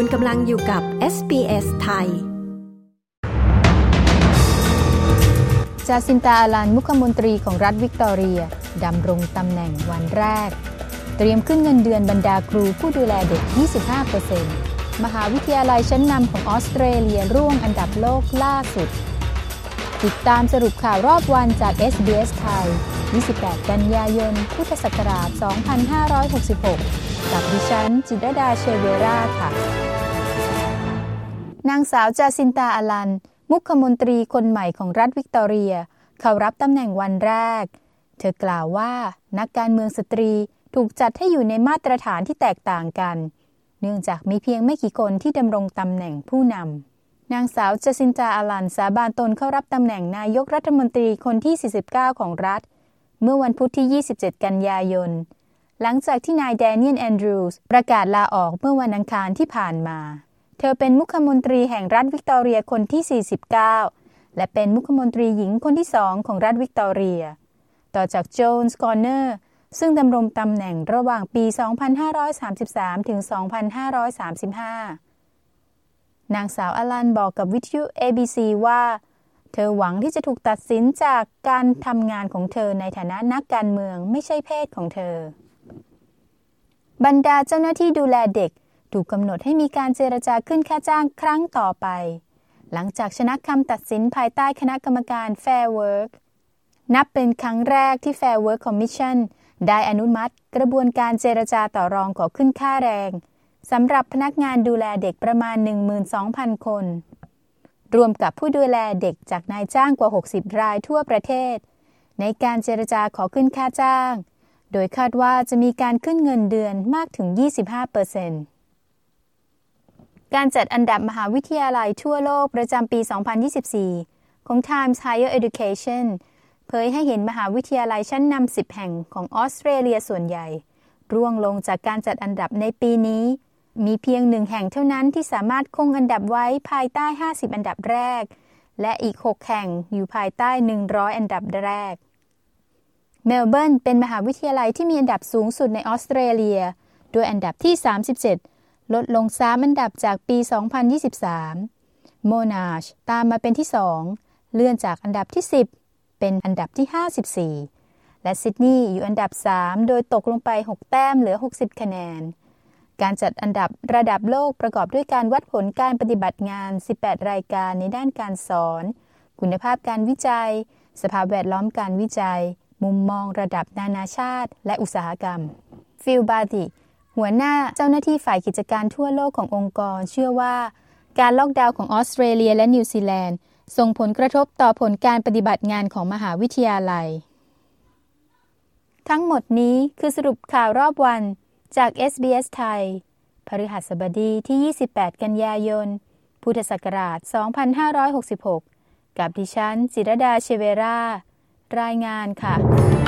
คุณกำลังอยู่กับ SBS ไทย จาซินตาอาลันมุขมนตรีของรัฐวิกตอเรียดำรงตำแหน่งวันแรก เตรียมขึ้นเงินเดือนบรรดาครูผู้ดูแลเด็ก 25%มหาวิทยาลัยชั้นนำของออสเตรเลียร่วงอันดับโลกล่าสุด ติดตามสรุปข่าวรอบวันจาก SBS ไทย 28 กันยายน พุทธศักราช 2566 กับดิฉันจิตรดาเชเวราค่ะ นางสาวจาซินตาอาลัน มุขมนตรีคนใหม่ของรัฐวิกตอเรีย เข้ารับตำแหน่งวันแรก เธอกล่าวว่านักการเมืองสตรีถูกจัดให้อยู่ในมาตรฐานที่แตกต่างกัน เนื่องจากมีเพียงไม่กี่คนที่ดำรงตำแหน่งผู้นำนางสาวจาซินตาอาลันสาบานตนเข้ารับตำแหน่งนายกรัฐมนตรีคนที่ 49 ของรัฐ เมื่อวันพุธที่ 27 กันยายนหลังจากที่นายแดเนียลแอนดรูสประกาศลาออกเมื่อวันอังคารที่ผ่านมา เธอเป็นมุขมนตรีแห่งรัฐวิกตอเรียคนที่ 49 และเป็นมุขมนตรีหญิงคนที่สองของรัฐวิกตอเรีย ต่อจากโจนเคอร์เนอร์ซึ่งดำรงตำแหน่งระหว่างปี 2533 ถึง 2535 นางสาวอลันบอกกับวิทยุ ABC ว่า เธอหวังที่จะถูกตัดสินจากการทำงานของเธอในฐานะนักการเมืองไม่ใช่เพศของเธอ บรรดาเจ้าหน้าที่ดูแลเด็ก ถูกกำหนดให้มีการเจรจาขึ้นค่าจ้างครั้งต่อไป หลังจากชนะคำตัดสินภายใต้คณะกรรมการ Fair Work นับเป็นครั้งแรกที่ Fair Work Commission ได้อนุมัติกระบวนการเจรจาต่อรองขอขึ้นค่าแรงสำหรับพนักงานดูแลเด็กประมาณ 12,000 คน รวมกับผู้ดูแลเด็กจากนายจ้างกว่า 60 รายทั่วประเทศ ในการเจรจาขอขึ้นค่าจ้าง โดยคาดว่าจะมีการขึ้นเงินเดือนมากถึง 25% การจัดอันดับมหาวิทยาลัยทั่วโลกประจำปี 2024 ของ Times Higher Education เผยให้เห็นมหาวิทยาลัยชั้นนำ 10 แห่งของออสเตรเลียส่วนใหญ่ ร่วงลงจากการจัดอันดับในปีนี้ มีเพียงหนึ่งแห่งเท่านั้นที่สามารถคงอันดับไว้ภายใต้ 50 อันดับแรก และอีก 6 แห่งอยู่ภายใต้ 100 อันดับแรก เมลเบิร์นเป็นมหาวิทยาลัยที่มีอันดับสูงสุดในออสเตรเลียโดยอันดับที่ 37 ลดลง3อันดับจากปี 2023 โมนาชตามมาเป็นที่ 2 เลื่อนจากอันดับที่ 10 เป็นอันดับที่ 54 และซิดนีย์อยู่อันดับ 3 โดยตกลงไป 6 แต้มเหลือ 60 คะแนน การจัดอันดับระดับโลกประกอบด้วยการวัดผลการปฏิบัติงาน 18 รายการในด้านการสอน คุณภาพการวิจัย สภาพแวดล้อมการวิจัย มุมมองระดับนานาชาติ และอุตสาหกรรมฟิลบาติ หัวหน้าเจ้าหน้าที่ฝ่ายกิจการทั่วโลกขององค์กร เชื่อว่า การล็อกดาวน์ของออสเตรเลียและนิวซีแลนด์ ส่งผลกระทบต่อผลการปฏิบัติงานของมหาวิทยาลัย ทั้งหมดนี้คือสรุปข่าวรอบวันจาก SBS ไทย พฤหัสบดีที่ 28 กันยายน พุทธศักราช 2566 กับดิฉัน จิรดาเชเวรา รายงานค่ะ